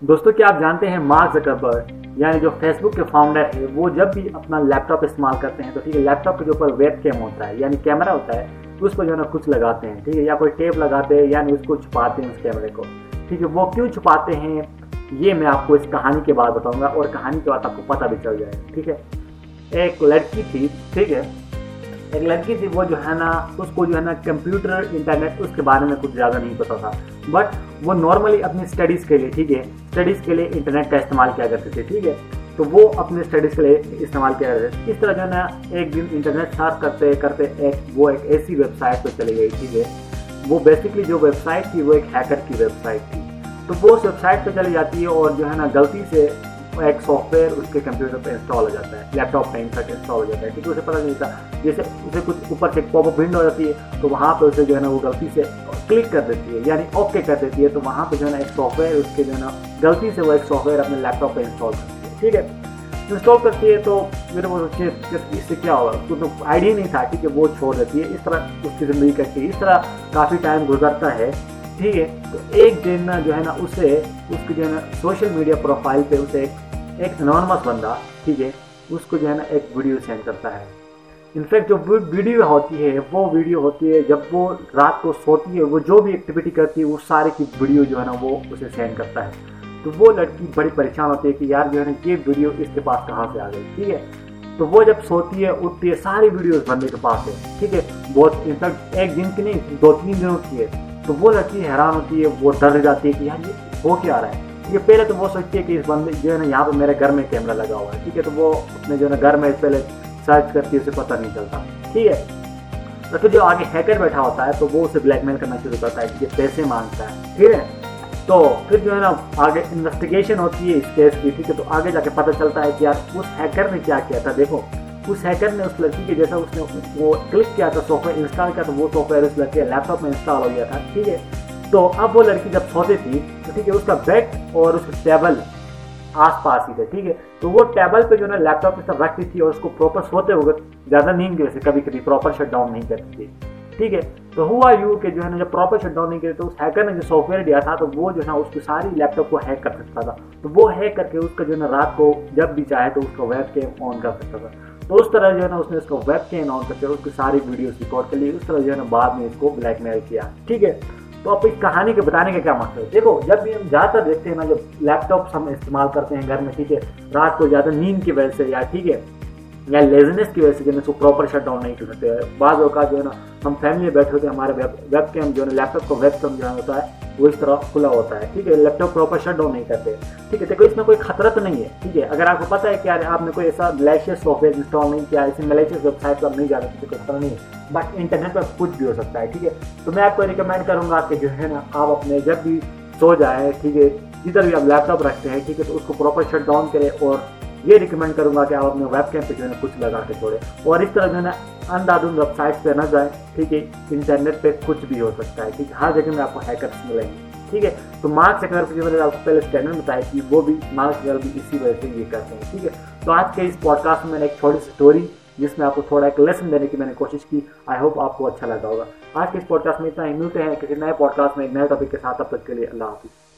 دوستوں کیا آپ جانتے ہیں مارک زکربرگ؟ یعنی جو فیس بک کے فاؤنڈر ہے وہ جب بھی اپنا لیپ ٹاپ استعمال کرتے ہیں تو ٹھیک ہے لیپ ٹاپ کے جو اوپر ویب کیم ہوتا ہے یعنی کیمرہ ہوتا ہے، اس پر جو ہے نا کچھ لگاتے ہیں، ٹھیک ہے، یا کوئی ٹیپ لگاتے ہیں یعنی اس کو چھپاتے ہیں اس کیمرے کو۔ ٹھیک ہے، وہ کیوں چھپاتے ہیں؟ یہ میں آپ کو اس کہانی کے بعد بتاؤں گا اور کہانی کے بعد آپ کو پتہ بھی چل جائے گا، ٹھیک ہے۔ ایک لڑکی تھی، ٹھیک ہے ایک لڑکی تھی، وہ جو ہے نا، اس کو جو ہے نا کمپیوٹر، انٹرنیٹ، اس کے بارے میں کچھ زیادہ نہیں پتا تھا۔ بٹ وہ نارملی اپنی اسٹڈیز کے لیے، ٹھیک ہے اسٹڈیز کے لیے انٹرنیٹ کا استعمال کیا کرتے تھے، ٹھیک ہے۔ تو وہ اپنے اسٹڈیز کے لیے استعمال کیا کرتے تھے۔ اس طرح جو ہے نا، ایک دن انٹرنیٹ سرچ کرتے کرتے ایک، وہ ایک ایسی ویب سائٹ پہ چلی گئی، ٹھیک ہے۔ وہ بیسکلی جو ویب سائٹ تھی، وہ ایک ہیکر کی ویب سائٹ تھی۔ تو وہ اس ویب سائٹ پہ چلی جاتی ہے اور جو ہے نا، غلطی سے ایک سافٹ ویئر اس کے کمپیوٹر پہ انسٹال ہو جاتا ہے لیپ ٹاپ پہ انسٹال ہو جاتا ہے کیونکہ اسے پتہ نہیں تھا جیسے اسے کچھ اوپر سے پاپ اپ ونڈ ہو جاتی ہے تو وہاں پہ اسے جو ہے نا وہ غلطی سے کلک کر دیتی ہے یعنی اوکے کر دیتی ہے تو وہاں پہ جو ہے نا ایک سافٹ ویئر اس کے جو ہے نا غلطی سے وہ ایک سافٹ ویئر اپنے لیپ ٹاپ پہ انسٹال کرتی ہے ٹھیک ہے انسٹال کرتی ہے تو میرے وہ سوچے اس سے کیا ہوگا تو آئیڈیا نہیں تھا کہ وہ چھوڑ دیتی ہے اس طرح اس کی زندگی کرتی ہے اس طرح کافی ٹائم گزرتا ہے ٹھیک ہے تو ایک دن جو ہے نا اسے اس کی جو ہے نا سوشل میڈیا پروفائل پہ اسے ایک انارمس بندہ، ٹھیک ہے، اس کو جو ہے نا ایک ویڈیو سینڈ کرتا ہے۔ انفیکٹ جو ویڈیو ہوتی ہے، وہ ویڈیو ہوتی ہے، جب وہ رات کو سوتی ہے، وہ جو بھی ایکٹیویٹی کرتی ہے، وہ سارے کی ویڈیو جو ہے نا وہ اسے سینڈ کرتا ہے۔ تو وہ لڑکی بڑی پریشان ہوتی ہے کہ یار جو ہے نا یہ ویڈیو اس کے پاس کہاں سے آ گئی، ٹھیک ہے۔ تو وہ جب سوتی ہے، اٹھتی ہے، ساری ویڈیوز بندے کے پاس ہے، ٹھیک ہے۔ بہت انفیکٹ ایک دن کی نہیں، دو تین دنوں کی ہے۔ تو وہ لڑکی حیران ہوتی ہے، وہ ڈر جاتی ہے کہ یار یہ ہو کیا رہا ہے۔ یہ پہلے تو وہ سوچتی ہے کہ اس بندے جو ہے نا یہاں پہ میرے گھر میں کیمرہ لگا ہوا ہے، ٹھیک ہے؟ تو وہ اپنے جو ہے نا گھر میں پہلے سرچ کرتی ہے، اسے پتہ نہیں چلتا۔ ٹھیک ہے؟ تو پھر جو آگے ہیکر بیٹھا ہوتا ہے، تو وہ اسے بلیک میل کرنا شروع کرتا ہے کہ یہ پیسے مانگتا ہے۔ ٹھیک ہے؟ تو پھر جو ہے نا آگے انویسٹیگیشن ہوتی ہے اس کیس کی، ٹھیک ہے؟ تو آگے جا کے پتہ چلتا ہے کہ یار اس ہیکر نے کیا کیا تھا۔ دیکھو، اس ہیکر نے اس لڑکی کے جیسا اس نے وہ کلک کیا تھا سافٹ ویئر انسٹال کیا، تو وہ سافٹ ویئر اس لڑکی لیپ ٹاپ میں انسٹال ہو گیا تھا۔ ٹھیک ہے؟ تو اب وہ لڑکی جب سوتے تھی تو ٹھیک ہے، اس کا بیڈ اور اس کا ٹیبل آس پاس ہی تھے، ٹھیک ہے۔ تو وہ ٹیبل پہ جو ہے نا لیپ ٹاپ کے ساتھ رکھتی تھی اور اس کو پراپر سوتے ہوئے زیادہ نیند کی وجہ سے کبھی کبھی پراپر شٹ ڈاؤن نہیں کرتی تھی ٹھیک ہے۔ تو ہوا یو کہ جو ہے نا جب پراپر شٹ ڈاؤن نہیں کرے تو اس ہیکر نے جو سافٹ ویئر دیا تھا تو وہ جو ہے نا اس کی ساری لیپ ٹاپ کو ہیک کر سکتا تھا۔ تو وہ ہیک کر کے اس کا جو ہے نا رات کو جب بھی چاہے تو اس کا ویب کیم آن کر سکتا تھا۔ تو اس طرح جو ہے نا اس نے اس کو ویب کیم آن کر کے اس کی ساری ویڈیوز ریکارڈ کر لی اس طرح جو ہے نا بعد میں اس کو بلیک میل کیا، ٹھیک ہے۔ تو آپ اس کہانی کے بتانے کا کیا مقصد ہے؟ دیکھو، جب بھی ہم زیادہ تر دیکھتے ہیں نا، جب لیپ ٹاپس ہم استعمال کرتے ہیں گھر میں، ٹھیک ہے، رات کو زیادہ نیند کی وجہ سے یا ٹھیک ہے یا لیزنس کی وجہ سے جو ہے پراپر شٹ ڈاؤن نہیں کر سکتے۔ بعض اوقات جو ہے نا ہم فیملی میں بیٹھے ہوتے ہیں، ہمارے ویب کیم جو ہے لیپ ٹاپ کا ویب کیم جو ہے ہوتا ہے، وہ اس طرح کھلا ہوتا ہے، ٹھیک ہے؟ Laptop proper shut down نہیں کرتے۔ ٹھیک ہے؟ دیکھو، اس میں کوئی خطرہ تو نہیں ہے، ٹھیک ہے؟ اگر آپ کو پتا ہے کہ یار آپ نے کوئی ایسا ملیشیس سافٹ ویئر انسٹال نہیں کیا، ایسی ملیشیس ویب سائٹ پر آپ نہیں جا سکتے کوئی خطرہ نہیں ہے۔ بٹ انٹرنیٹ پر کچھ بھی ہو سکتا ہے، ٹھیک ہے؟ تو میں آپ کو ریکمینڈ کروں گا کہ جو ہے نا، آپ اپنے جب بھی سو جائیں، ٹھیک ہے؟ جدھر بھی آپ لیپ ٹاپ رکھتے ہیں، ٹھیک ہے؟ تو اس کو پراپر شٹ ڈاؤن کریں اور یہ ریکمینڈ کروں گا کہ آپ اپنے ویب کیم پہ جو ہے کچھ لگا کے چھوڑیں۔ اور اس طرح جو ہے نا اندھادھند ویب سائٹس پہ نہ جائیں، ٹھیک ہے؟ انٹرنیٹ پہ کچھ بھی ہو سکتا ہے، ٹھیک ہے؟ ہر جگہ میں آپ کو ہیکرس ملیں گے، ٹھیک ہے؟ تو مارک سیکنر جو میں نے آپ کو پہلے اسٹینڈرڈ بتایا کہ وہ بھی مارک سیکنر بھی اسی وجہ سے یہ کرتے ہیں، ٹھیک ہے؟ تو آج کے اس پوڈ کاسٹ میں میں نے ایک چھوٹی سی اسٹوری جس میں آپ کو تھوڑا ایک لیسن دینے کی میں نے کوشش کی۔ آئی ہوپ آپ کو اچھا لگا ہوگا۔ آج کے اس پوڈ کاسٹ میں اتنا ہی، ملتے ہیں کسی نئے پوڈ کاسٹ میں ایک نئے ٹاپک کے ساتھ۔ اب تک کے لیے اللہ حافظ۔